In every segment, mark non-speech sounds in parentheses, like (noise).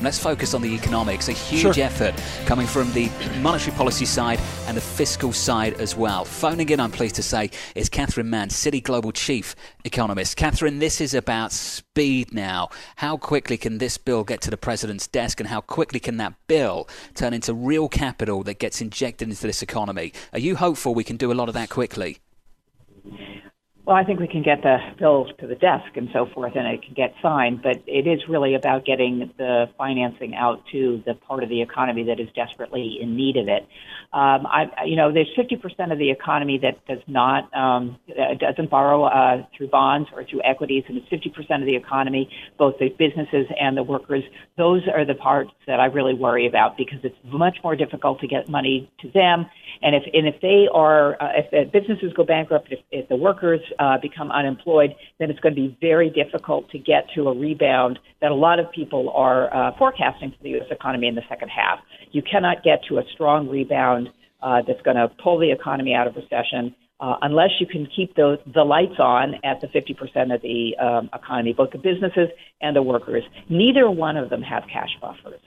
Let's focus on the economics. A huge sure. effort coming from the (clears throat) monetary policy side and the fiscal side as well. Phoning in, I'm pleased to say, is Catherine Mann, Citi Global Chief Economist. Catherine, this is about speed now. How quickly can this bill get to the president's desk, and how quickly can that bill turn into real capital that gets injected into this economy? Are you hopeful we can do a lot of that quickly? Well, I think we can get the bills to the desk and so forth, and it can get signed. But it is really about getting the financing out to the part of the economy that is desperately in need of it. Um, I, you know, there's 50% of the economy that does not um, uh, doesn't borrow uh, through bonds or through equities, and it's 50% of the economy, both the businesses and the workers. Those are the parts that I really worry about because it's much more difficult to get money to them. And if and if they are uh, if the businesses go bankrupt, if, if the workers uh, become unemployed, then it's going to be very difficult to get to a rebound that a lot of people are uh, forecasting for the U.S. economy in the second half. You cannot get to a strong rebound uh, that's going to pull the economy out of recession uh, unless you can keep those the lights on at the 50% of the um, economy, both the businesses and the workers. Neither one of them have cash buffers.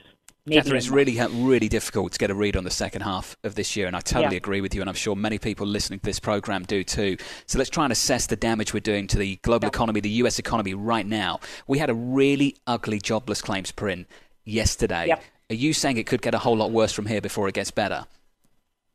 Catherine, it's really really difficult to get a read on the second half of this year, and I totally yeah. agree with you, and I'm sure many people listening to this program do too. So let's try and assess the damage we're doing to the global economy, the U.S. economy right now. We had a really ugly jobless claims print yesterday. Are you saying it could get a whole lot worse from here before it gets better?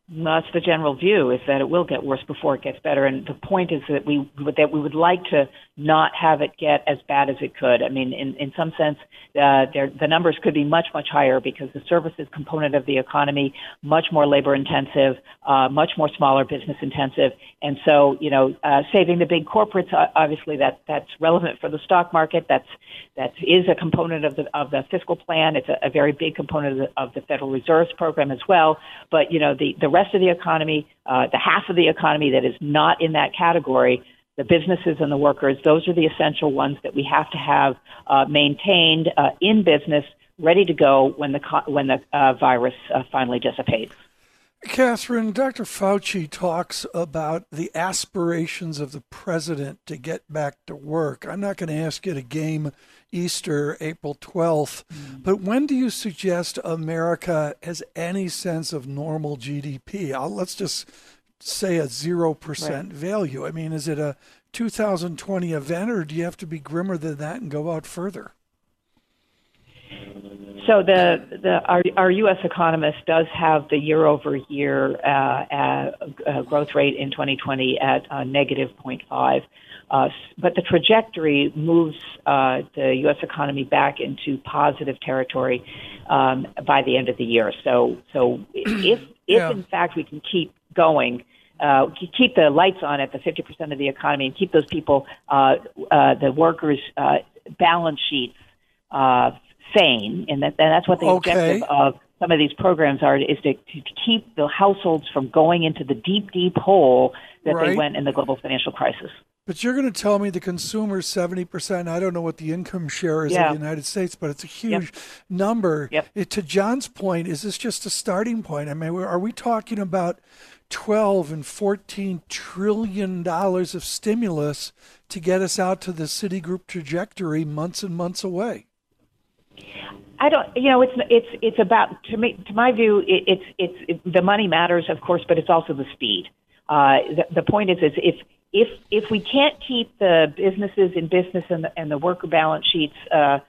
That's the general view is that it will get worse before it gets better, and the point is that we that we would like to not have it get as bad as it could. I mean, in in some sense, uh, the numbers could be much much higher because the services component of the economy much more labor intensive, uh, much more smaller business intensive, and so you know, uh, saving the big corporates obviously that that's relevant for the stock market. That's that is a component of the of the fiscal plan. It's a, a very big component of the, of the Federal Reserve's program as well. But you know, the the rest of the economy, uh, the half of the economy that is not in that category, the businesses and the workers, those are the essential ones that we have to have uh, maintained uh, in business, ready to go when the when the uh, virus uh, finally dissipates. Catherine, Dr. Fauci talks about the aspirations of the president to get back to work. I'm not going to ask you to game Easter, April 12th, mm. but when do you suggest America has any sense of normal GDP? I'll, let's just say a 0% right. value. I mean, is it a 2020 event, or do you have to be grimmer than that and go out further? So the, the our, our U.S. economist does have the year-over-year uh, uh, uh, growth rate in 2020 at negative 0.5, uh, but the trajectory moves uh, the U.S. economy back into positive territory um, by the end of the year. So so (clears throat) if if yeah. in fact we can keep going. Uh, keep the lights on at the 50% of the economy and keep those people, uh, uh, the workers' uh, balance sheets uh, sane, and, that, and that's what the okay. objective of some of these programs are is to, to keep the households from going into the deep, deep hole that right. they went in the global financial crisis. But you're going to tell me the consumer seventy percent. I don't know what the income share is yeah. in the United States, but it's a huge yep. number. Yep. It, to John's point, is this just a starting point? I mean, are we talking about twelve and fourteen trillion dollars of stimulus to get us out to the Citigroup trajectory months and months away? I don't, you know, it's it's it's about to me to my view, it, it's it's it, the money matters, of course, but it's also the speed. Uh, the, the point is, is if if if we can't keep the businesses in business and the, and the worker balance sheets uh,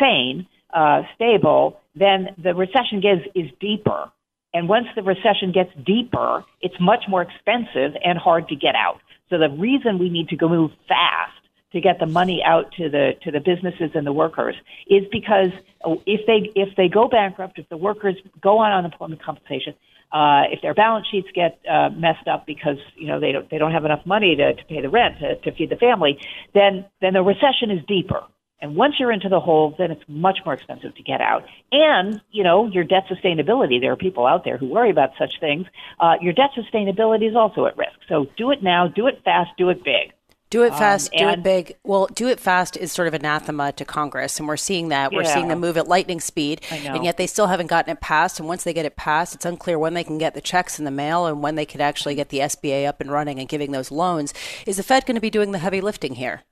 sane, uh, stable, then the recession gets is deeper. And once the recession gets deeper, it's much more expensive and hard to get out. So the reason we need to go move fast to get the money out to the to the businesses and the workers is because if they if they go bankrupt, if the workers go on unemployment compensation, uh, if their balance sheets get uh, messed up because you know they don't they don't have enough money to, to pay the rent to, to feed the family, then then the recession is deeper. And once you're into the hole, then it's much more expensive to get out. And, you know, your debt sustainability, there are people out there who worry about such things. Uh, your debt sustainability is also at risk. So do it now, do it fast, do it big. Do it fast, um, do it big. Well, do it fast is sort of anathema to Congress, and we're seeing that. We're seeing them move at lightning speed, and yet they still haven't gotten it passed. And once they get it passed, it's unclear when they can get the checks in the mail and when they could actually get the SBA up and running and giving those loans. Is the Fed going to be doing the heavy lifting here?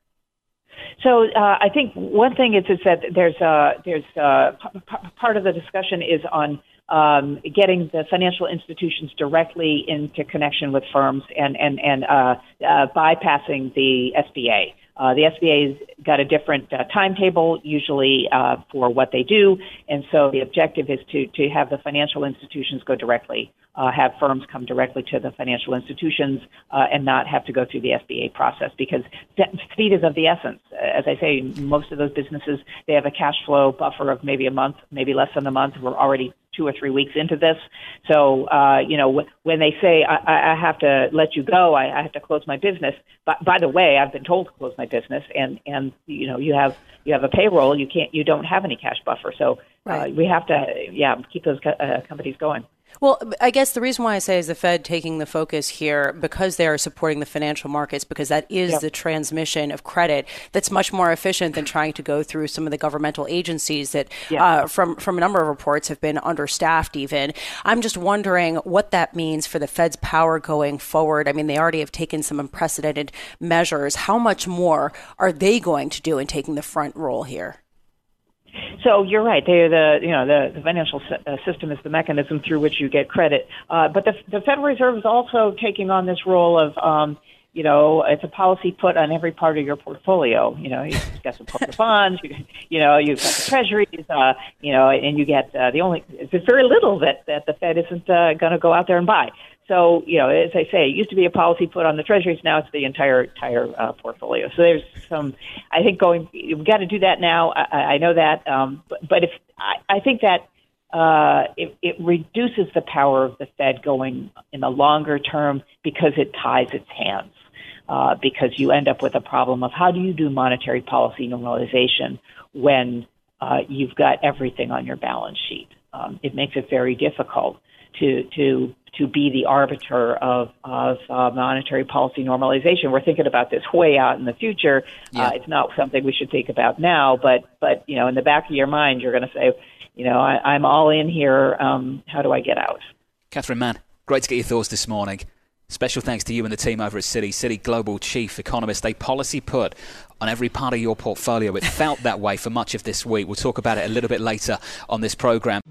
So uh, I think one thing is is that there's uh, there's uh, p- part of the discussion is on um, getting the financial institutions directly into connection with firms and and and uh, uh, bypassing the SBA. Uh, the SBA's got a different uh, timetable usually uh, for what they do, and so the objective is to to have the financial institutions go directly, uh, have firms come directly to the financial institutions, uh, and not have to go through the SBA process because speed is of the essence. As I say, most of those businesses they have a cash flow buffer of maybe a month, maybe less than a month. We're already two or three weeks into this. So, uh, you know, when they say I-, I have to let you go, I-, I have to close my business. But by the way, I've been told to close my business, and and you know, you have you have a payroll, you can't, you don't have any cash buffer. So, uh, we have to, yeah, keep those co- uh, companies going. Well, I guess the reason why I say is the Fed taking the focus here because they are supporting the financial markets, because that is yep. the transmission of credit that's much more efficient than trying to go through some of the governmental agencies that, yep. uh, from from a number of reports, have been understaffed. Even I'm just wondering what that means for the Fed's power going forward. I mean, they already have taken some unprecedented measures. How much more are they going to do in taking the front role here? So you're right. They are the you know the, the financial uh, system is the mechanism through which you get credit. Uh, but the, the Federal Reserve is also taking on this role of um, you know it's a policy put on every part of your portfolio. You know you've got some corporate bonds. You, you know you've got the treasuries. Uh, you know and you get uh, the only there's very little that that the Fed isn't uh, going to go out there and buy. So, you know, as I say, it used to be a policy put on the treasuries. Now it's the entire entire uh, portfolio. So there's some, I think, going. We've got to do that now. I, I know that, um, but, but if I, I think that uh, it, it reduces the power of the Fed going in the longer term because it ties its hands. Uh, because you end up with a problem of how do you do monetary policy normalization when uh, you've got everything on your balance sheet. Um, it makes it very difficult to to to be the arbiter of, of uh, monetary policy normalization. We're thinking about this way out in the future. Yeah. Uh, it's not something we should think about now, but but you know, in the back of your mind, you're going to say, you know, I, am all in here. Um, how do I get out? Catherine Mann, great to get your thoughts this morning. Special thanks to you and the team over at Citi, City Global Chief Economist. A policy put on every part of your portfolio. It felt that way for much of this week. We'll talk about it a little bit later on this program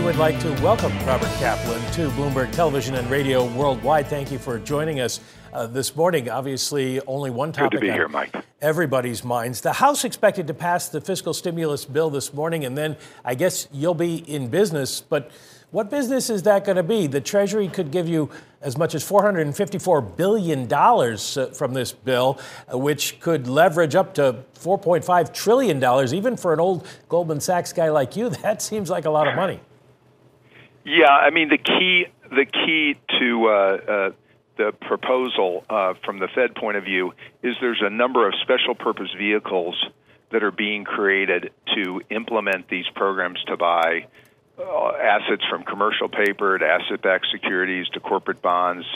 we would like to welcome Robert Kaplan to Bloomberg Television and Radio Worldwide. Thank you for joining us uh, this morning. Obviously, only one topic Good to be here, Mike. everybody's minds. The House expected to pass the fiscal stimulus bill this morning, and then I guess you'll be in business. But what business is that going to be? The Treasury could give you as much as $454 billion uh, from this bill, uh, which could leverage up to $4.5 trillion, even for an old Goldman Sachs guy like you. (laughs) That seems like a lot of money. Yeah, I mean the key the key to uh, uh, the proposal uh, from the Fed point of view is there's a number of special purpose vehicles that are being created to implement these programs to buy uh, assets from commercial paper to asset-backed securities to corporate bonds.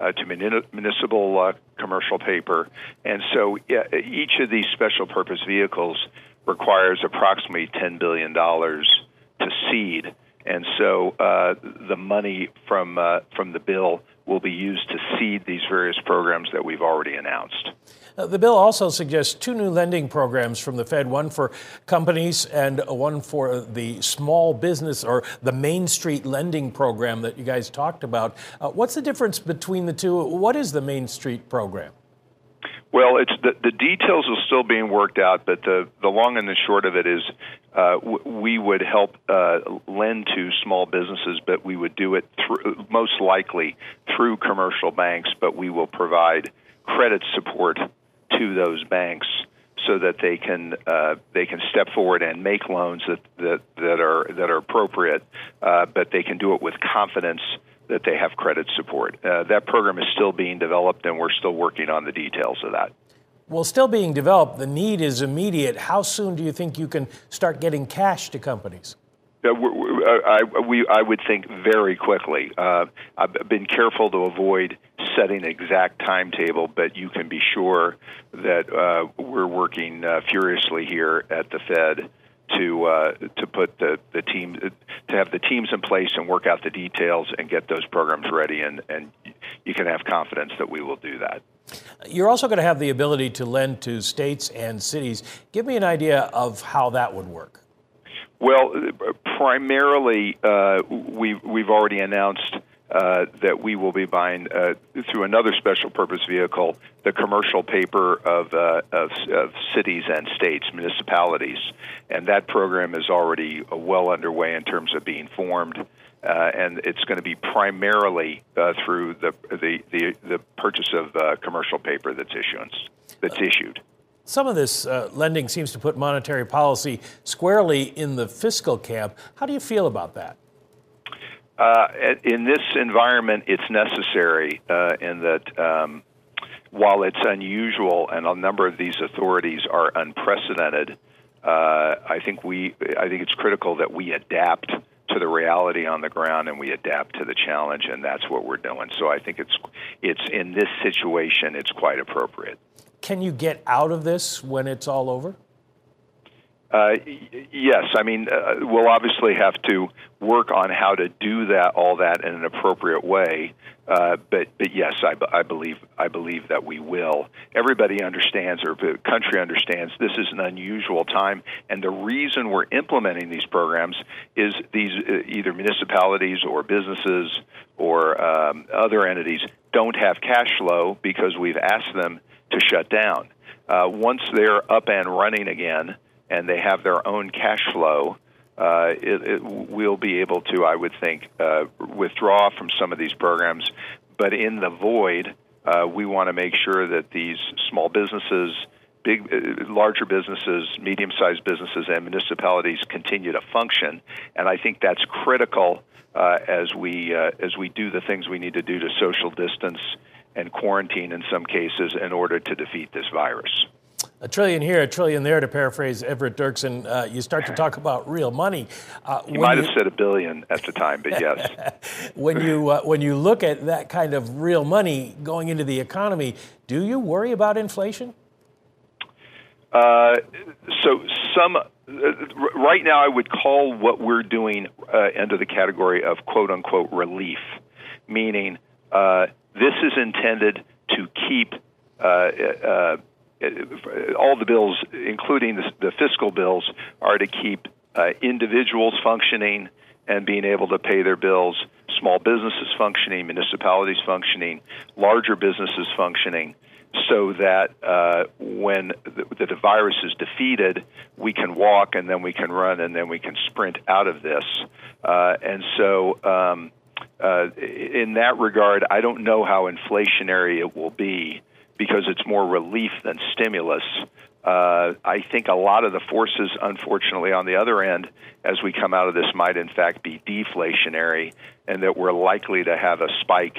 Uh, to municipal uh, commercial paper. And so each of these special purpose vehicles requires approximately $10 billion to seed. And so uh, the money from uh, from the bill will be used to seed these various programs that we've already announced. Uh, the bill also suggests two new lending programs from the Fed one for companies and one for the small business or the Main Street lending program that you guys talked about. Uh, what's the difference between the two? What is the Main Street program? Well, it's the, the details are still being worked out, but the, the long and the short of it is uh, w- we would help uh, lend to small businesses, but we would do it through, most likely through commercial banks, but we will provide credit support to those banks so that they can uh, they can step forward and make loans that that, that are that are appropriate, uh, but they can do it with confidence that they have credit support. Uh, that program is still being developed, and we're still working on the details of that. Well, still being developed, the need is immediate. How soon do you think you can start getting cash to companies? Uh, I, we, I would think very quickly. Uh, I've been careful to avoid setting an exact timetable, but you can be sure that uh, we're working uh, furiously here at the Fed to uh, to put the the team to have the teams in place and work out the details and get those programs ready, and and you can have confidence that we will do that. You're also going to have the ability to lend to states and cities. Give me an idea of how that would work. Well, primarily, uh, we've we've already announced uh, that we will be buying uh, through another special purpose vehicle the commercial paper of, uh, of, of, cities and states, municipalities, and that program is already uh, well underway in terms of being formed. Uh, and it's going to be primarily through the, the, the, the, purchase of commercial paper that's issuance that's issued. Some of this uh, lending seems to put monetary policy squarely in the fiscal camp. How do you feel about that? Uh, in this environment, it's necessary uh, in that um, while it's unusual and a number of these authorities are unprecedented, uh, I think we I think it's critical that we adapt to the reality on the ground and we adapt to the challenge, and that's what we're doing. So I think it's it's in this situation, it's quite appropriate. Can you get out of this when it's all over? Uh, yes, I mean uh, we'll obviously have to work on how to do that, all that in an appropriate way. Uh, but but yes, I, I believe I believe that we will. Everybody understands, or the country understands, this is an unusual time, and the reason we're implementing these programs is these uh, either municipalities or businesses or um, other entities don't have cash flow because we've asked them to shut down. Uh, once they're up and running again and they have their own cash flow, uh, it, it, we'll be able to, I would think, uh, withdraw from some of these programs. But in the void, uh, we want to make sure that these small businesses, big, uh, larger businesses, medium-sized businesses, and municipalities continue to function. And I think that's critical uh, as we uh, as we do the things we need to do to social distance and quarantine in some cases in order to defeat this virus. A trillion here, a trillion there, to paraphrase Everett Dirksen. Uh, you start to talk about real money. Uh, you might you, have said a billion at the time, but yes. (laughs) when you uh, when you look at that kind of real money going into the economy, do you worry about inflation? Uh, so some uh, right now, I would call what we're doing uh, under the category of quote unquote relief, meaning this is intended to keep uh, uh, all the bills, including the, the, fiscal bills, are to keep uh, individuals functioning and being able to pay their bills, small businesses functioning, municipalities functioning, larger businesses functioning, so that uh, when the, the, virus is defeated, we can walk and then we can run and then we can sprint out of this. Uh, and so, um, uh, in that regard, I don't know how inflationary it will be because it's more relief than stimulus. Uh, I think a lot of the forces, unfortunately, on the other end, as we come out of this, might in fact be deflationary, and that we're likely to have a spike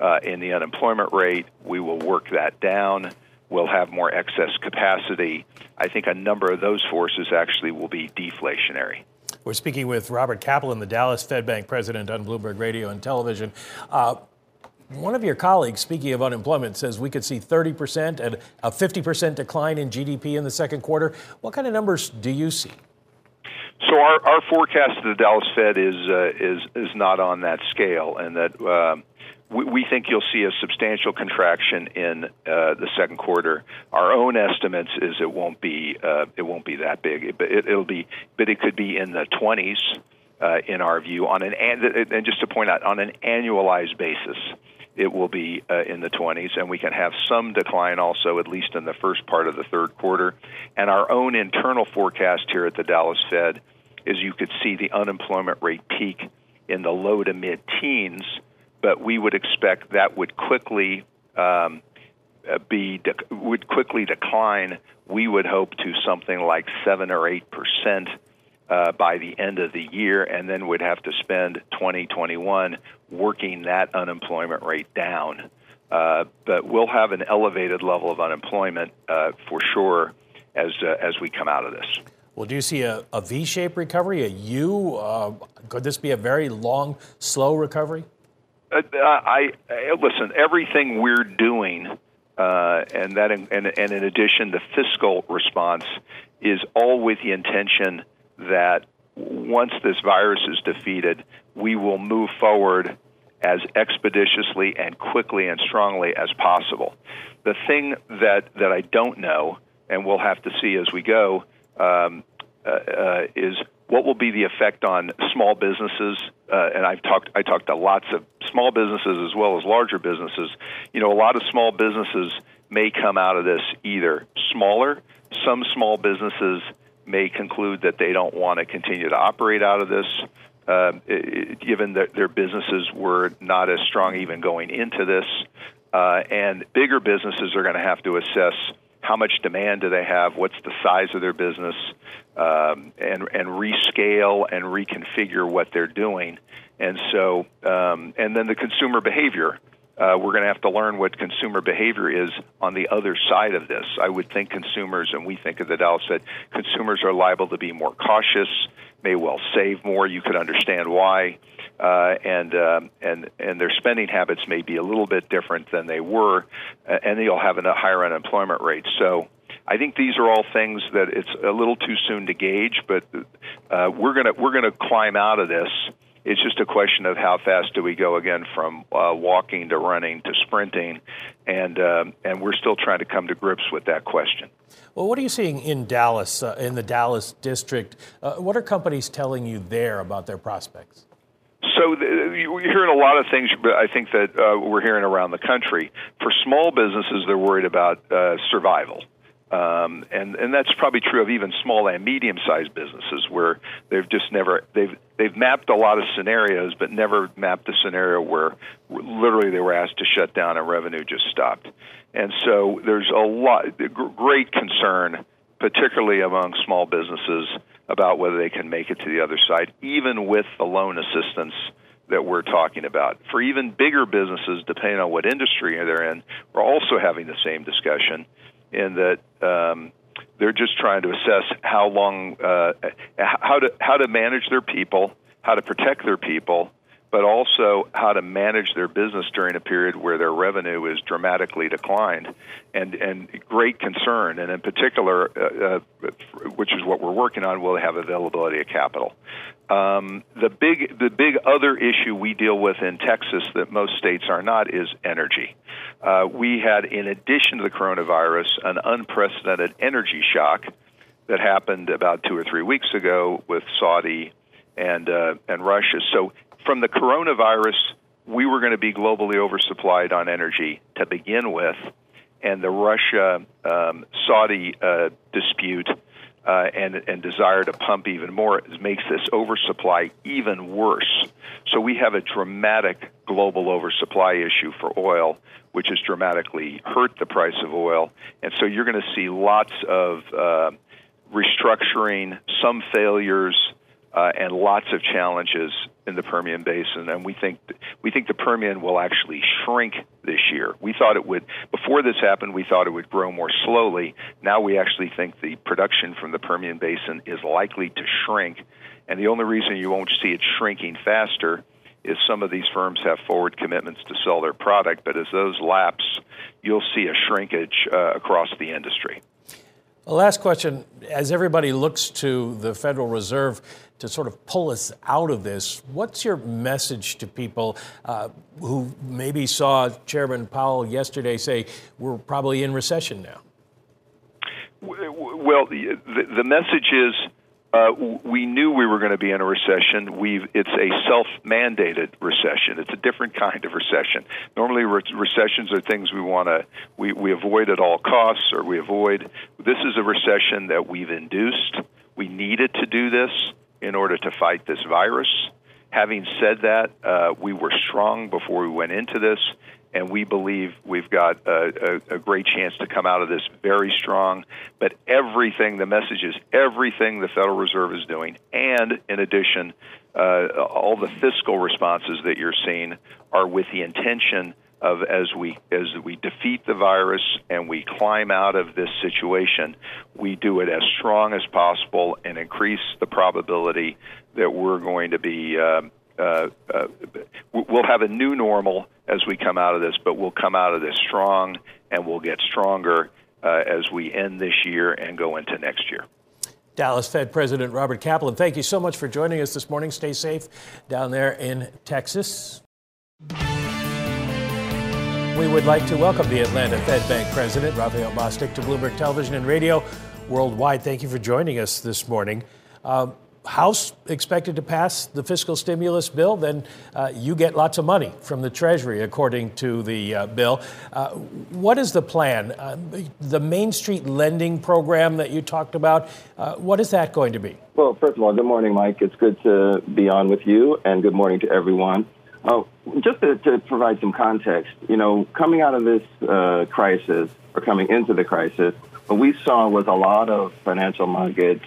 uh, in the unemployment rate. We will work that down. We'll have more excess capacity. I think a number of those forces actually will be deflationary. We're speaking with Robert Kaplan, the Dallas Fed Bank president, on Bloomberg Radio and Television. Uh, one of your colleagues, speaking of unemployment, says we could see 30% and a 50% decline in GDP in the second quarter. What kind of numbers do you see? So our, our forecast of the Dallas Fed is uh, is is not on that scale, and that uh, we, we think you'll see a substantial contraction in uh, the second quarter. Our own estimates is it won't be uh, it won't be that big, but it, it'll be but it could be in the 20s uh, in our view on an and just to point out on an annualized basis. It will be uh, in the 20s, and we can have some decline also, at least in the first part of the third quarter. And our own internal forecast here at the Dallas Fed is you could see the unemployment rate peak in the low to mid teens but we would expect that would quickly um, uh, be would quickly decline. We would hope to something like seven or eight percent uh, by the end of the year, and then would have to spend 2021 working that unemployment rate down. Uh, but we'll have an elevated level of unemployment uh, for sure as uh, as we come out of this. Well, do you see a, a V-shaped recovery, a U? Uh, could this be a very long, slow recovery? Uh, I, I listen. Everything we're doing, uh, and that, in, and, and in addition, the fiscal response is all with the intention that once this virus is defeated, we will move forward as expeditiously and quickly and strongly as possible. The thing that that I don't know, and we'll have to see as we go, um, uh, uh, is what will be the effect on small businesses. Uh, and I've talked I talked to lots of small businesses as well as larger businesses. You know, a lot of small businesses may come out of this either smaller. Some small businesses may conclude that they don't want to continue to operate out of this. Uh, given that their businesses were not as strong even going into this, uh, and bigger businesses are going to have to assess how much demand do they have, what's the size of their business, um, and and rescale and reconfigure what they're doing. And so, um, and then the consumer behavior. Uh, we're going to have to learn what consumer behavior is on the other side of this. I would think consumers, and we think of the Dallas that consumers are liable to be more cautious, may well save more. You could understand why, uh, and um, and and their spending habits may be a little bit different than they were, uh, and they'll have a higher unemployment rate. So. I think these are all things that it's a little too soon to gauge, but uh, we're gonna we're gonna climb out of this. It's just a question of how fast do we go again from uh, walking to running to sprinting, and uh, and we're still trying to come to grips with that question. Well, what are you seeing in Dallas, uh, in the Dallas district? Uh, what are companies telling you there about their prospects? So the, you're hearing a lot of things, but I think that uh, we're hearing around the country. For small businesses, they're worried about uh, survival. Um, and and that's probably true of even small and medium sized businesses where they've just never they've they've mapped a lot of scenarios but never mapped a scenario where literally they were asked to shut down and revenue just stopped and so there's a lot great concern particularly among small businesses about whether they can make it to the other side even with the loan assistance that we're talking about. For even bigger businesses, depending on what industry they're in, we're also having the same discussion in that um, they're just trying to assess how long, uh, how to how to manage their people, how to protect their people, but also how to manage their business during a period where their revenue is dramatically declined, and and great concern, and in particular, uh, uh, which is what we're working on, will have availability of capital. Um, the big the big other issue we deal with in Texas that most states are not is energy. Uh, we had, in addition to the coronavirus, an unprecedented energy shock that happened about two or three weeks ago with Saudi and uh, and Russia. So from the coronavirus, we were going to be globally oversupplied on energy to begin with, and the Russia um, Saudi uh, dispute uh, and, and desire to pump even more makes this oversupply even worse. So we have a dramatic global oversupply issue for oil, which has dramatically hurt the price of oil. And so you're going to see lots of uh, restructuring, some failures, uh, and lots of challenges in the Permian Basin, and we think we think the Permian will actually shrink this year. We thought it would before this happened. We thought it would grow more slowly. Now we actually think the production from the Permian Basin is likely to shrink, and the only reason you won't see it shrinking faster is some of these firms have forward commitments to sell their product, but as those lapse, you'll see a shrinkage uh, across the industry. Last question: As everybody looks to the Federal Reserve to sort of pull us out of this. What's your message to people uh, who maybe saw Chairman Powell yesterday say we're probably in recession now? Well, the, the message is uh, we knew we were going to be in a recession. We've, it's a self-mandated recession. It's a different kind of recession. Normally, re- recessions are things we want to we, we avoid at all costs, or we avoid. This is a recession that we've induced. We needed to do this in order to fight this virus. Having said that, uh, we were strong before we went into this, and we believe we've got a, a, a, great chance to come out of this very strong. But everything, the message is everything the Federal Reserve is doing, and in addition, uh, all the fiscal responses that you're seeing are with the intention of as we as we defeat the virus and we climb out of this situation, we do it as strong as possible and increase the probability that we're going to be. Uh, uh, uh, we'll have a new normal as we come out of this, but we'll come out of this strong and we'll get stronger uh, as we end this year and go into next year. Dallas Fed President Robert Kaplan, thank you so much for joining us this morning. Stay safe down there in Texas. We would like to welcome the Atlanta Fed Bank President, Raphael Bostic, to Bloomberg Television and Radio Worldwide. Thank you for joining us this morning. Um, House expected to pass the fiscal stimulus bill, then uh, you get lots of money from the Treasury, according to the uh, bill. Uh, what is the plan? Uh, the Main Street lending program that you talked about, uh, what is that going to be? Well, first of all, good morning, Mike. It's good to be on with you, and good morning to everyone. Oh, just to, to provide some context, you know, coming out of this uh, crisis or coming into the crisis, what we saw was a lot of financial markets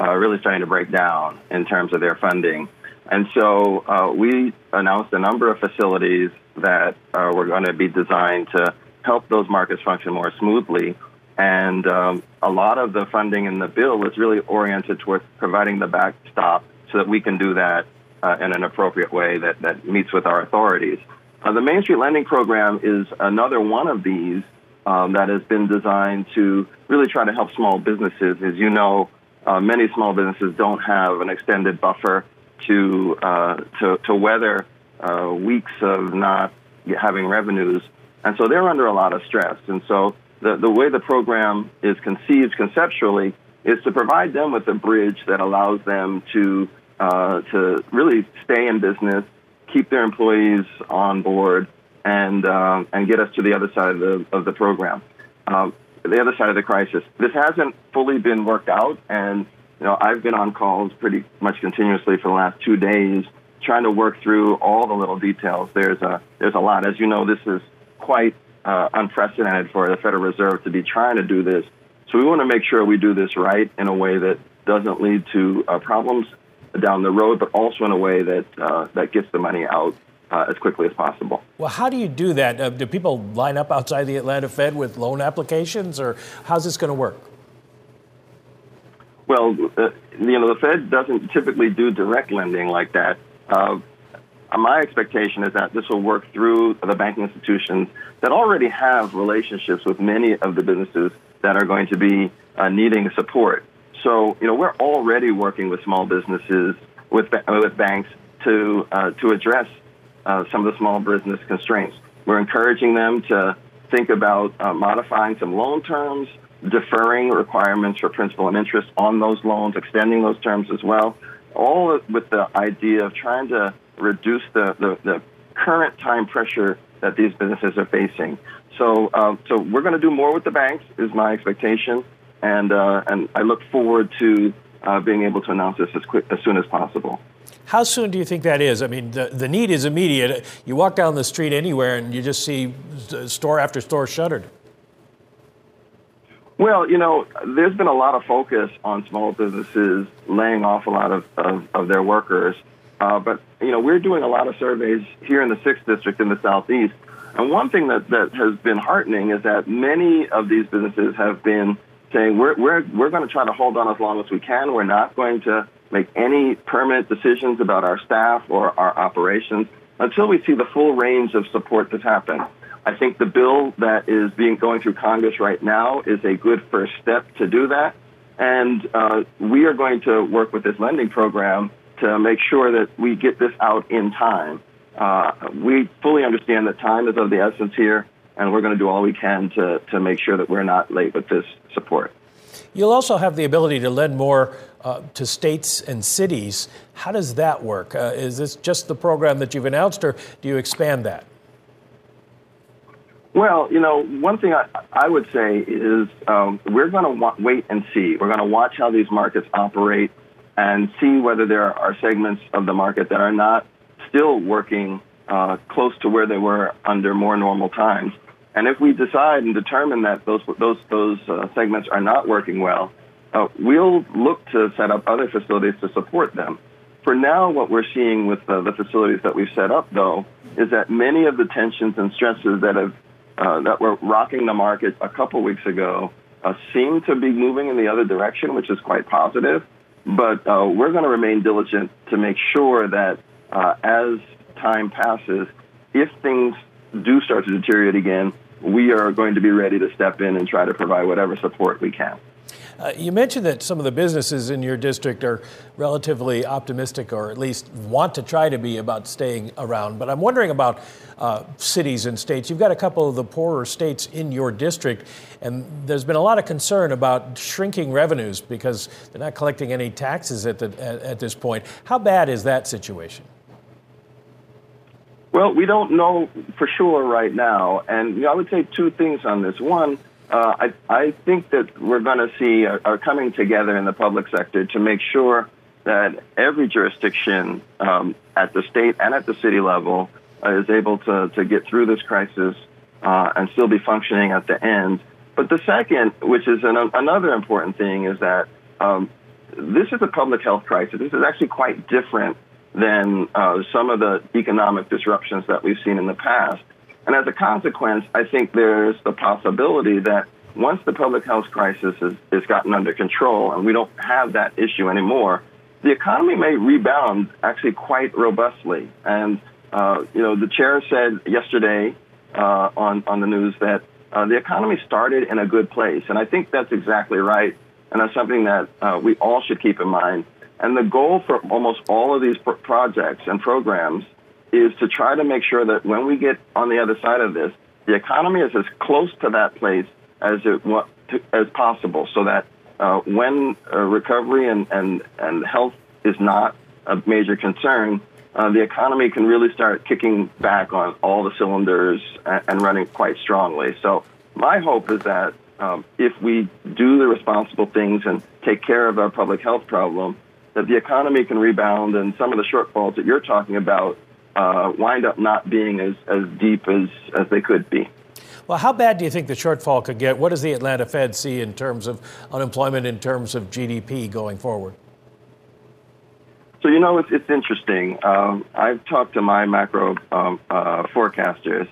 uh, really starting to break down in terms of their funding. And so uh, we announced a number of facilities that uh, were going to be designed to help those markets function more smoothly. And um, a lot of the funding in the bill was really oriented towards providing the backstop so that we can do that uh, in an appropriate way that, that meets with our authorities. Uh, the Main Street Lending Program is another one of these um, that has been designed to really try to help small businesses. As you know, uh, many small businesses don't have an extended buffer to uh, to, to weather uh, weeks of not having revenues, and so they're under a lot of stress. And so the the way the program is conceived conceptually is to provide them with a bridge that allows them to uh, to really stay in business, keep their employees on board, and um, and get us to the other side of the of the program. Um, the other side of the crisis. This hasn't fully been worked out, and you know I've been on calls pretty much continuously for the last two days, trying to work through all the little details. There's a there's a lot. As you know, this is quite uh, unprecedented for the Federal Reserve to be trying to do this. So we want to make sure we do this right in a way that doesn't lead to uh, problems down the road, but also in a way that uh, that gets the money out uh, as quickly as possible. Well, how do you do that? Uh, do people line up outside the Atlanta Fed with loan applications, or how's this going to work? Well, uh, you know, the Fed doesn't typically do direct lending like that. Uh, my expectation is that this will work through the banking institutions that already have relationships with many of the businesses that are going to be uh, needing support. So, you know, we're already working with small businesses, with, with banks to, uh, to address uh, some of the small business constraints. We're encouraging them to think about uh, modifying some loan terms, deferring requirements for principal and interest on those loans, extending those terms as well, all with the idea of trying to reduce the, the, the current time pressure that these businesses are facing. So, uh, so we're going to do more with the banks, is my expectation, and uh, and I look forward to uh, being able to announce this as quick as soon as possible. How soon do you think that is? I mean, the, the need is immediate. You walk down the street anywhere and you just see store after store shuttered. Well, you know, there's been a lot of focus on small businesses laying off a lot of, of, of their workers. Uh, but, you know, we're doing a lot of surveys here in the 6th District in the Southeast. And one thing that, that has been heartening is that many of these businesses have been saying, we're, we're, we're going to try to hold on as long as we can. We're not going to make any permanent decisions about our staff or our operations until we see the full range of support that's happened. I think the bill that is being going through Congress right now is a good first step to do that. And uh, we are going to work with this lending program to make sure that we get this out in time. Uh, we fully understand that time is of the essence here, and we're going to do all we can to, to make sure that we're not late with this support. You'll also have the ability to lend more uh, to states and cities. How does that work? Uh, is this just the program that you've announced, or do you expand that? Well, you know, one thing I, I would say is um, we're going to wa- wait and see. We're going to watch how these markets operate and see whether there are segments of the market that are not still working uh, close to where they were under more normal times. And if we decide and determine that those those those uh, segments are not working well, uh, we'll look to set up other facilities to support them. For now, what we're seeing with the facilities that we've set up, though, is that many of the tensions and stresses that have uh, that were rocking the market a couple weeks ago uh, seem to be moving in the other direction, which is quite positive. But uh, we're going to remain diligent to make sure that uh, as time passes, if things do start to deteriorate again, we are going to be ready to step in and try to provide whatever support we can. Uh, you mentioned that some of the businesses in your district are relatively optimistic, or at least want to try to be about staying around. But I'm wondering about uh, cities and states. You've got a couple of the poorer states in your district, and there's been a lot of concern about shrinking revenues because they're not collecting any taxes at, the, at, at this point. How bad is that situation? Well, we don't know for sure right now, and you know, I would say two things on this. One uh, I, I think that we're going to see a, a, coming together in the public sector to make sure that every jurisdiction um, at the state and at the city level uh, is able to, to get through this crisis uh, and still be functioning at the end. But the second, which is an, another important thing, is that um, this is a public health crisis. This is actually quite different than uh, some of the economic disruptions that we've seen in the past. And as a consequence, I think there's the possibility that once the public health crisis is, is gotten under control and we don't have that issue anymore, the economy may rebound actually quite robustly. And, uh, you know, the chair said yesterday uh, on, on the news that uh, the economy started in a good place. And I think that's exactly right. And that's something that uh, we all should keep in mind. And the goal for almost all of these pro- projects and programs is to try to make sure that when we get on the other side of this, the economy is as close to that place as it as possible, so that uh, when recovery and, and, and health is not a major concern, uh, the economy can really start kicking back on all the cylinders and, and running quite strongly. So my hope is that um, if we do the responsible things and take care of our public health problem, that the economy can rebound and some of the shortfalls that you're talking about uh, wind up not being as, as deep as, as they could be. Well, how bad do you think the shortfall could get? What does the Atlanta Fed see in terms of unemployment, in terms of GDP going forward? So, you know, it's, it's interesting. Um, I've talked to my macro um, uh, forecasters,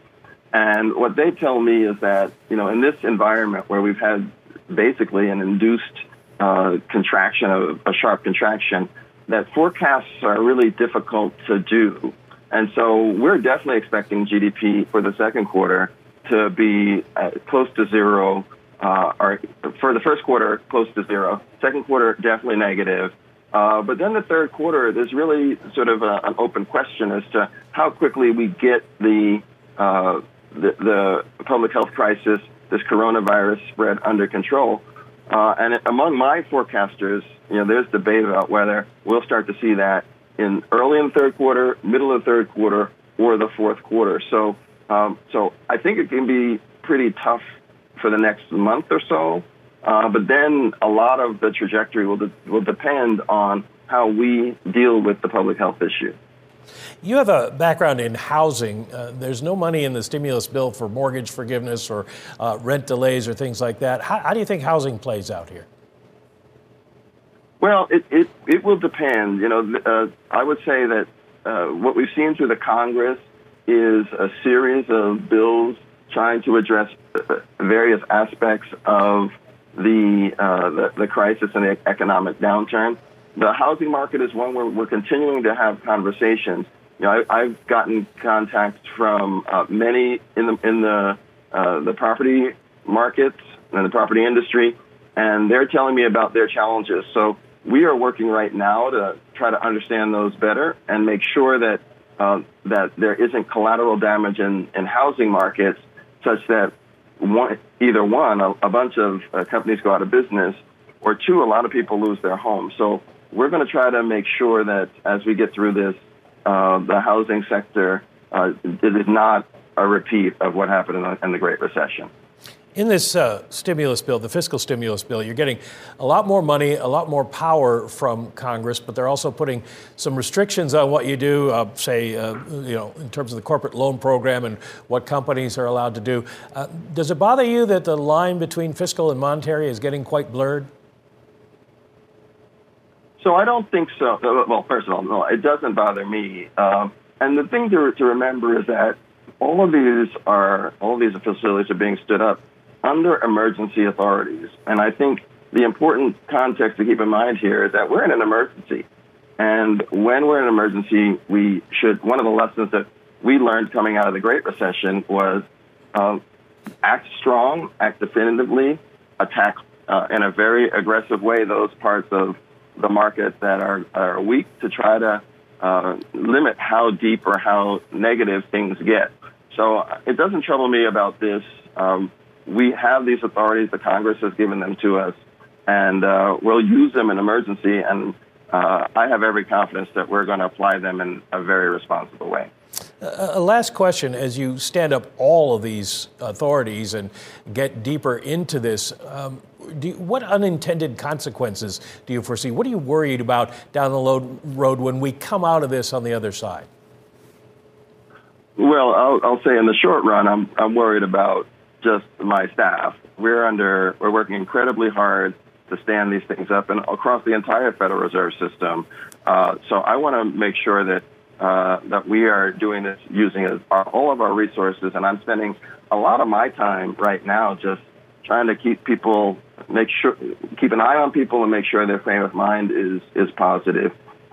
and what they tell me is that, you know, in this environment where we've had basically an induced uh, contraction, a, a sharp contraction, that forecasts are really difficult to do and so we're definitely expecting GDP for the second quarter to be uh, close to zero, uh, or for the first quarter, close to zero. Second quarter, definitely negative. Uh, but then the third quarter, there's really sort of a, an open question as to how quickly we get the, uh, the, the public health crisis, this coronavirus spread under control. Uh, and among my forecasters, you know, there's debate about whether we'll start to see that in early in the third quarter, middle of the third quarter, or the fourth quarter. So, um, so I think it can be pretty tough for the next month or so. Uh, but then a lot of the trajectory will de- will depend on how we deal with the public health issue. You have a background in housing. Uh, there's no money in the stimulus bill for mortgage forgiveness or uh, rent delays or things like that. How, how do you think housing plays out here? Well, it, it, it will depend. You know, uh, I would say that uh, what we've seen through the Congress is a series of bills trying to address uh, various aspects of the, uh, the, the crisis and the economic downturn. The housing market is one where we're continuing to have conversations. You know, I, I've gotten contact from uh, many in the in the uh, the property markets and the property industry, and they're telling me about their challenges. So we are working right now to try to understand those better and make sure that uh, that there isn't collateral damage in, in housing markets such that one, either one, a, a bunch of uh, companies go out of business, or two, a lot of people lose their homes. So we're going to try to make sure that as we get through this, uh, the housing sector uh, not a repeat of what happened in the, in the Great Recession. In this uh, stimulus bill, the fiscal stimulus bill, you're getting a lot more money, a lot more power from Congress, but they're also putting some restrictions on what you do, uh, say, uh, you know, in terms of the corporate loan program and what companies are allowed to do. Uh, does it bother you that the line between fiscal and monetary is getting quite blurred? So I don't think so. Uh, well, first of all, no, it doesn't bother me. Um, and the thing to, to remember is that all of these are all of these facilities are being stood up under emergency authorities, and I think the important context to keep in mind here is that we're in an emergency. And when we're in an emergency, we should, one of the lessons that we learned coming out of the Great Recession was uh, act strong, act definitively, attack uh, in a very aggressive way those parts of the market that are, are weak to try to uh, limit how deep or how negative things get. So uh, it doesn't trouble me about this. Um, we have these authorities, the Congress has given them to us and uh, we'll use them in emergency. And uh, I have every confidence that we're going to apply them in a very responsible way. Uh, a last question as you stand up all of these authorities and get deeper into this. Um, you, what unintended consequences do you foresee? What are you worried about down the road when we come out of this on the other side? Well, I'll, I'll say in the short run, I'm, I'm worried about just my staff. We're under, we're working incredibly hard to stand these things up and across the entire Federal Reserve System. Uh, so I want to make sure that uh, that we are doing this using our, all of our resources, and I'm spending a lot of my time right now just trying to keep people make sure keep an eye on people and make sure their frame of mind is is positive.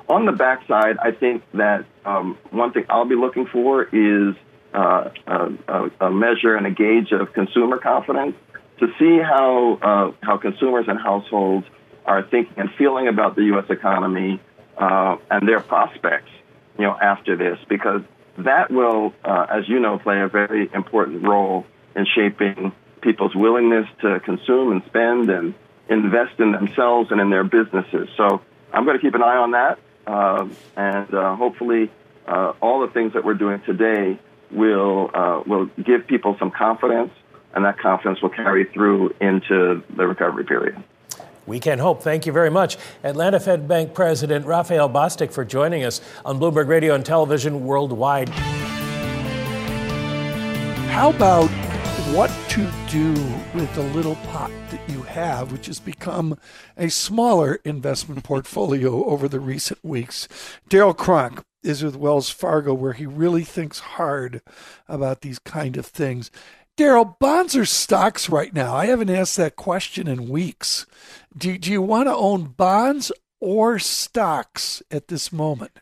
On the backside, I think that um, one thing I'll be looking for is uh, a, a measure and a gauge of consumer confidence to see how uh, how consumers and households are thinking and feeling about the U.S. economy uh, and their prospects, you know, after this, because that will, uh, as you know, play a very important role in shaping people's willingness to consume and spend and invest in themselves and in their businesses. So I'm going to keep an eye on that, uh, and uh, hopefully, uh, all the things that we're doing today will will give people some confidence and that confidence will carry through into the recovery period. We can hope. Thank you very much. Atlanta Fed Bank President Raphael Bostic for joining us on Bloomberg Radio and Television Worldwide. How about what to do with the little pot that you have, which has become a smaller investment portfolio over the recent weeks? Darrell Cronk is with Wells Fargo, where he really thinks hard about these kind of things. Darrell, bonds or stocks right now? I haven't asked that question in weeks. Do, do you want to own bonds or stocks at this moment?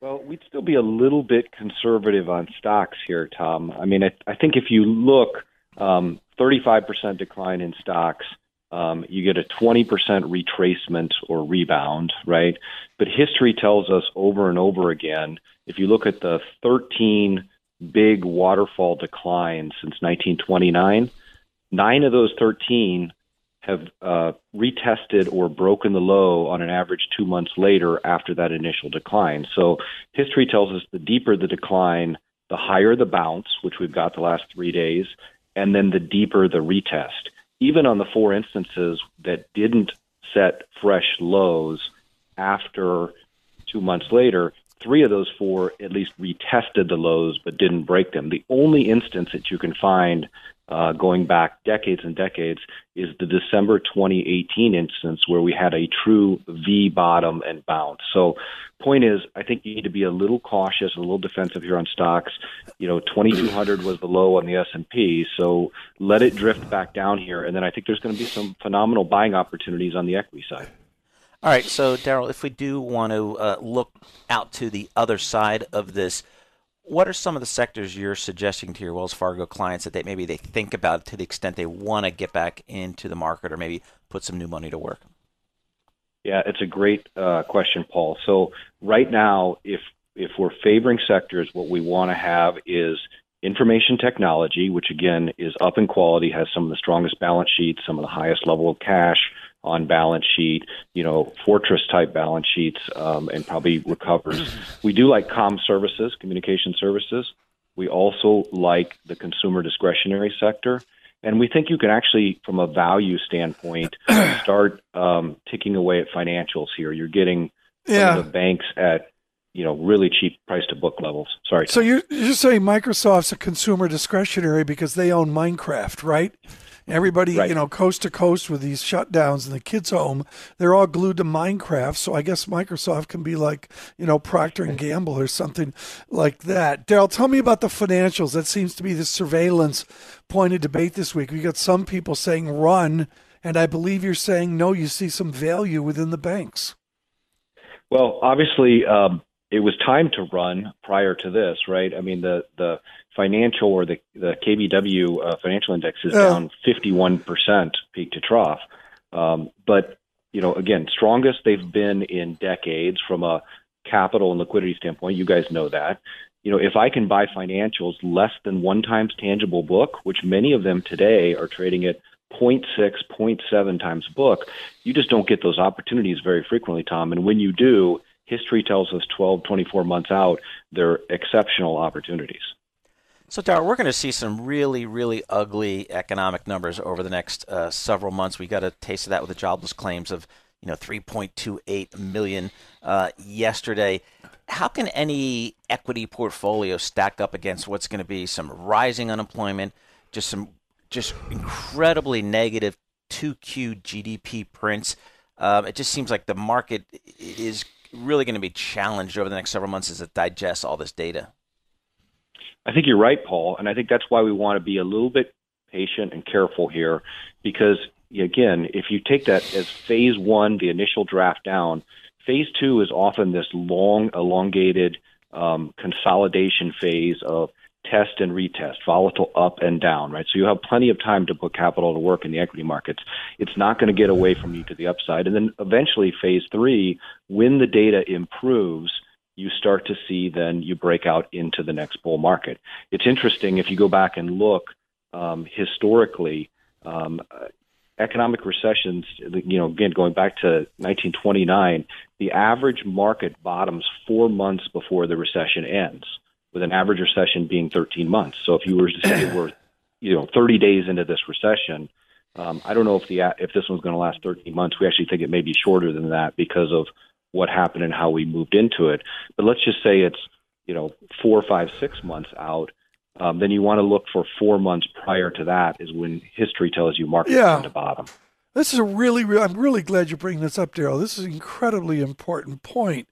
Well, we'd still be a little bit conservative on stocks here, Tom. I mean, I, I think if you look, um, 35% decline in stocks, um, you get a 20% retracement or rebound, right? But history tells us over and over again, if you look at the 13 big waterfall declines since 1929. Nine of those 13 have uh, retested or broken the low on an average two months later after that initial decline. So history tells us the deeper the decline, the higher the bounce, which we've got the last three days, and then the deeper the retest. Even on the four instances that didn't set fresh lows after two months later, three of those four at least retested the lows but didn't break them. The only instance that you can find uh, going back decades and decades is the December 2018 instance where we had a true V bottom and bounce. So, point is, I think you need to be a little cautious, a little defensive here on stocks. You know, 2200 was the low on the S&P, so let it drift back down here, and then I think there's going to be some phenomenal buying opportunities on the equity side. All right, so Darrell, if we do want to uh, look out to the other side of this, what are some of the sectors you're suggesting to your Wells Fargo clients that they maybe they think about to the extent they want to get back into the market or maybe put some new money to work? Yeah, it's a great uh, question, Paul. So right now, if if we're favoring sectors, what we want to have is information technology, which again is up in quality, has some of the strongest balance sheets, some of the highest level of cash, on balance sheet, you know, fortress type balance sheets, um, and probably recovers. (clears throat) We do like com services, communication services. We also like the consumer discretionary sector. And we think you can actually, from a value standpoint, (clears throat) start um, ticking away at financials here. You're getting yeah. the banks at you know really cheap price to book levels. Sorry. So you're, you're saying Microsoft's a consumer discretionary because they own Minecraft, right? Everybody, Right. you know, coast to coast with these shutdowns and the kids home, they're all glued to Minecraft. So I guess Microsoft can be like, you know, Procter and Gamble or something like that. Darrell, tell me about the financials. That seems to be the surveillance point of debate this week. We got some people saying run, and I believe you're saying no. You see some value within the banks. Well, obviously, um, it was time to run prior to this, right? I mean, the the financial or the the KBW uh, financial index is down 51 percent peak to trough. Um, but you know, again, strongest they've been in decades from a capital and liquidity standpoint. You guys know that. You know, if I can buy financials less than one times tangible book, which many of them today are trading at 0.6, 0.7 times book, you just don't get those opportunities very frequently, Tom. And when you do, history tells us 12, 24 months out, they're exceptional opportunities. So, Darrell, we're going to see some really, really ugly economic numbers over the next uh, several months. We got a taste of that with the jobless claims of, you know, 3.28 million uh, yesterday. How can any equity portfolio stack up against what's going to be some rising unemployment, just some just incredibly negative 2Q GDP prints? Um, it just seems like the market is really going to be challenged over the next several months as it digests all this data. I think you're right, Paul, and I think that's why we want to be a little bit patient and careful here, because again, if you take that as phase one, the initial draft down, phase two is often this long, elongated um, consolidation phase of test and retest, volatile up and down, right? So you have plenty of time to put capital to work in the equity markets. It's not going to get away from you to the upside. And then eventually, phase three, when the data improves, you start to see then you break out into the next bull market. It's interesting if you go back and look um, historically, um, economic recessions, you know, again, going back to 1929, the average market bottoms four months before the recession ends, with an average recession being 13 months. So if you were to say we're, you know, 30 days into this recession, um, I don't know if the if this one's going to last 13 months. We actually think it may be shorter than that because of what happened and how we moved into it. But let's just say it's you know four, five, six months out. Um, then you want to look for four months prior to that is when history tells you markets Yeah. to bottom. This is a really, re- I'm really glad you bring this up, Darrell. This is an incredibly important point.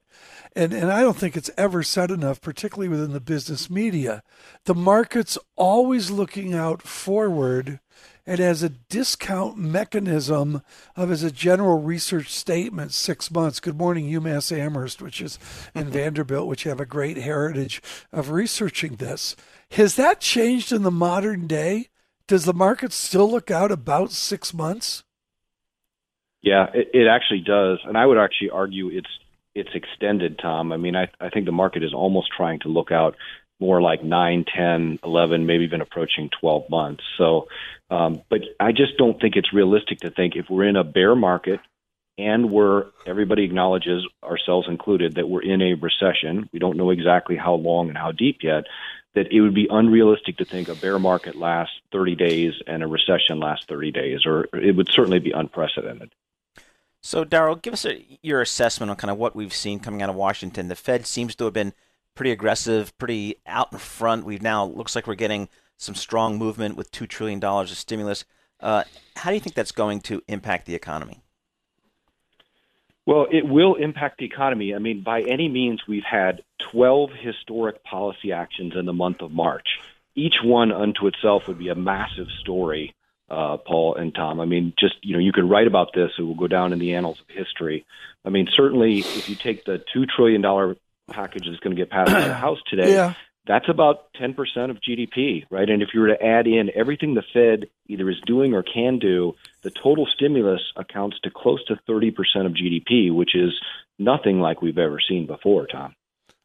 And, and I don't think it's ever said enough, particularly within the business media. The market's always looking out forward and as a discount mechanism of as a general research statement six months. Good morning, UMass Amherst, which is in (laughs) Vanderbilt, which have a great heritage of researching this. Has that changed in the modern day? Does the market still look out about six months? Yeah, it, it actually does, and I would actually argue it's it's extended, Tom. I mean, I I think the market is almost trying to look out more like 9, 10, 11, maybe even approaching 12 months. So, um, but I just don't think it's realistic to think if we're in a bear market and we're everybody acknowledges ourselves included that we're in a recession. We don't know exactly how long and how deep yet. That it would be unrealistic to think a bear market lasts 30 days and a recession lasts 30 days, or it would certainly be unprecedented. So, Darrell, give us a, your assessment on kind of what we've seen coming out of Washington. The Fed seems to have been pretty aggressive, pretty out in front. We've now looks like we're getting some strong movement with two trillion dollars of stimulus. Uh, how do you think that's going to impact the economy? Well, it will impact the economy. I mean, by any means, we've had 12 historic policy actions in the month of March. Each one unto itself would be a massive story, uh, Paul and Tom. I mean, just, you know, you could write about this, it will go down in the annals of history. I mean, certainly if you take the $2 trillion package that's going to get passed by the House (clears throat) today, Yeah. that's about 10% of GDP, right? And if you were to add in everything the Fed either is doing or can do, the total stimulus accounts to close to 30% of GDP, which is nothing like we've ever seen before, Tom.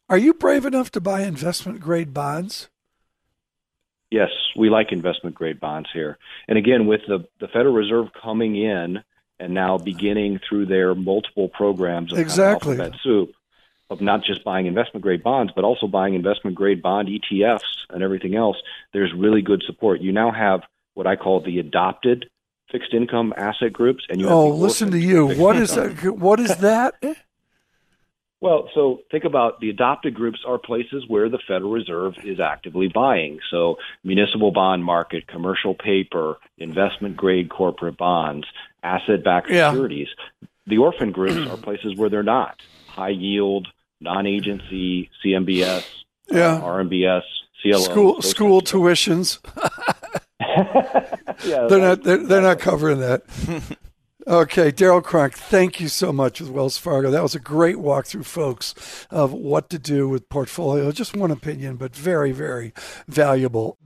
Are you brave enough to buy investment grade bonds? Yes, we like investment grade bonds here. And again, with the, the Federal Reserve coming in and now beginning through their multiple programs of Exactly. alphabet soup of not just buying investment grade bonds, but also buying investment grade bond ETFs and everything else, there's really good support. You now have what I call the adopted fixed income asset groups, and you have Oh, listen to you. What is that? What is that? (laughs) Well, so think about the adopted groups are places where the Federal Reserve is actively buying. So municipal bond market, commercial paper, investment grade corporate bonds, asset backed yeah. securities. The orphan groups (clears throat) are places where they're not. High yield, non agency, CMBS, yeah. RMBS, CLO. School school tuitions. (laughs) (laughs) yeah, they're not they're, they're not covering that. (laughs) Okay, Darrell Cronk, thank you so much with Wells Fargo. That was a great walkthrough, folks, of what to do with portfolio. Just one opinion, but very, very valuable.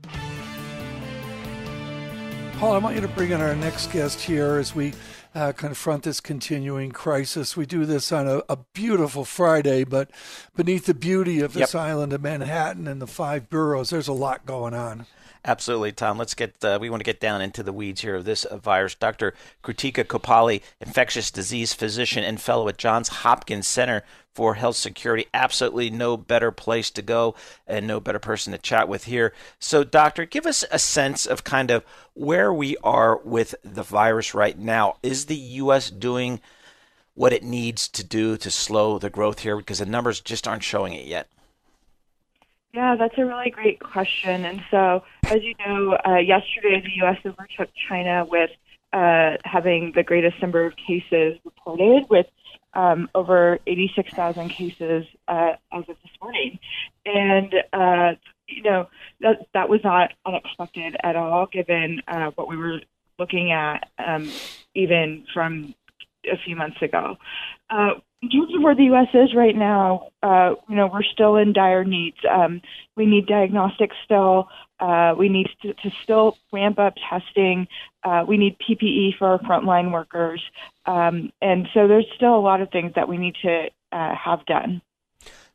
Paul, I want you to bring in our next guest here as we uh, confront this continuing crisis. We do this on a, a, beautiful Friday, but beneath the beauty of this yep. island of Manhattan and the five boroughs, there's a lot going on. Absolutely, Tom. Let's get uh, we want to get down into the weeds here of this uh, virus. Dr. Krutika Kuppalli, infectious disease physician and fellow at Johns Hopkins Center for Health Security. Absolutely no better place to go and no better person to chat with here. So, doctor, give us a sense of kind of where we are with the virus right now. Is the U.S. doing what it needs to do to slow the growth here? Because the numbers just aren't showing it yet. Yeah, that's a really great question. And so, as you know, uh, yesterday the U.S. overtook China with uh, having the greatest number of cases reported, with um, over 86,000 cases uh, as of this morning. And, uh, you know, that, that was not unexpected at all, given uh, what we were looking at um, even from a few months ago. Uh, in terms of where the U.S. is right now, uh, you know, we're still in dire needs. Um, we need diagnostics still. Uh, we need to, to, still ramp up testing. Uh, we need PPE for our frontline workers. Um, and so there's still a lot of things that we need to uh, have done.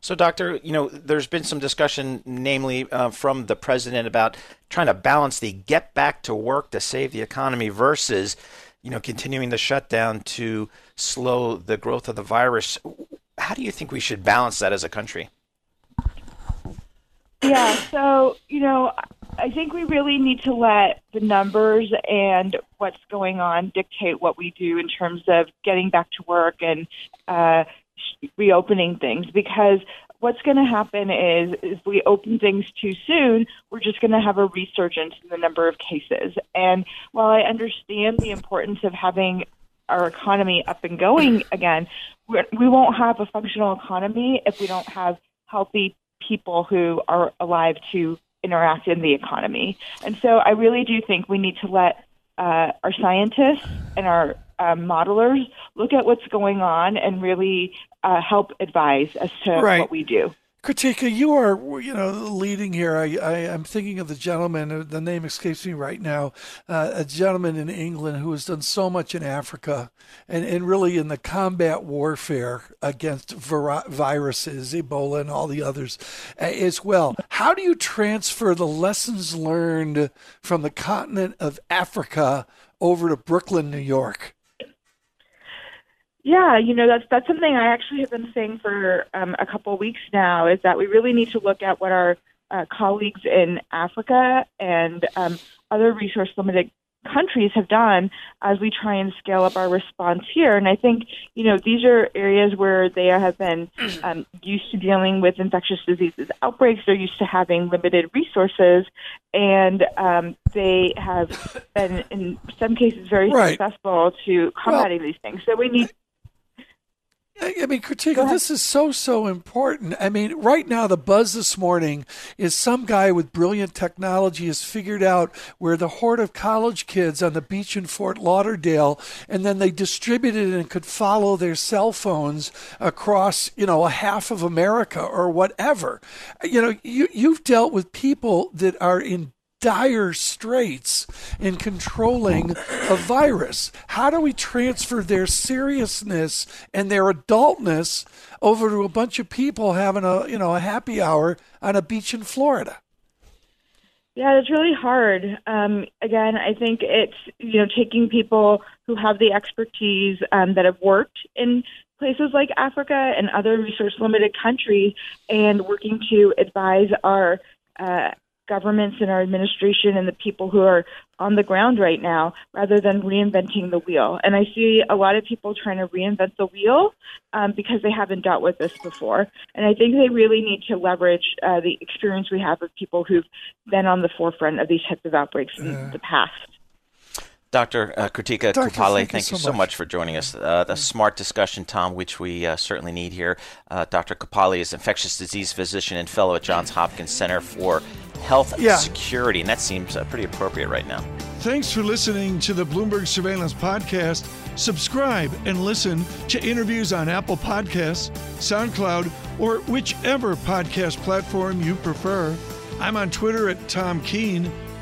So, Doctor, you know, there's been some discussion, namely uh, from the president, about trying to balance the get back to work to save the economy versus you know, continuing the shutdown to slow the growth of the virus. How do you think we should balance that as a country? Yeah, so, you know, I think we really need to let the numbers and what's going on dictate what we do in terms of getting back to work and uh, reopening things because what's going to happen is if we open things too soon, we're just going to have a resurgence in the number of cases. And while I understand the importance of having our economy up and going (clears throat) again, we won't have a functional economy if we don't have healthy people who are alive to interact in the economy. And so I really do think we need to let uh, our scientists and our um, modelers look at what's going on and really uh, help advise as to right. what we do. Krutika, you are, you know, leading here. I, I, am thinking of the gentleman, uh, the name escapes me right now, uh, a gentleman in England who has done so much in Africa and, and really in the combat warfare against vir- viruses, Ebola, and all the others uh, as well. How do you transfer the lessons learned from the continent of Africa over to Brooklyn, New York? Yeah, you know that's that's something I actually have been saying for um, a couple of weeks now. Is that we really need to look at what our uh, colleagues in Africa and um, other resource limited countries have done as we try and scale up our response here. And I think you know these are areas where they have been um, used to dealing with infectious diseases outbreaks. They're used to having limited resources, and um, they have (laughs) been in some cases very right. successful to combating well, these things. So we need I mean, Krutika, this is so, so important. I mean, right now, the buzz this morning is some guy with brilliant technology has figured out where the horde of college kids on the beach in Fort Lauderdale, and then they distributed and could follow their cell phones across, you know, a half of America or whatever. You know, you, you've dealt with people that are in dire straits in controlling a virus. How do we transfer their seriousness and their adultness over to a bunch of people having a you know a happy hour on a beach in Florida? Yeah, it's really hard. Um, again, I think it's you know taking people who have the expertise um, that have worked in places like Africa and other resource limited countries and working to advise our uh, governments and our administration and the people who are on the ground right now rather than reinventing the wheel. And I see a lot of people trying to reinvent the wheel um, because they haven't dealt with this before. And I think they really need to leverage uh, the experience we have of people who've been on the forefront of these types of outbreaks in the past. Dr. Uh, Krutika Dr. Kuppalli, thank, thank you so, much. much. for joining us. Uh, the smart discussion, Tom, which we uh, certainly need here. Uh, Dr. Kuppalli is infectious disease physician and fellow at Johns Hopkins Center for Health yeah. Security, and that seems uh, pretty appropriate right now. Thanks for listening to the Bloomberg Surveillance Podcast. Subscribe and listen to interviews on Apple Podcasts, SoundCloud, or whichever podcast platform you prefer. I'm on Twitter at Tom Keene.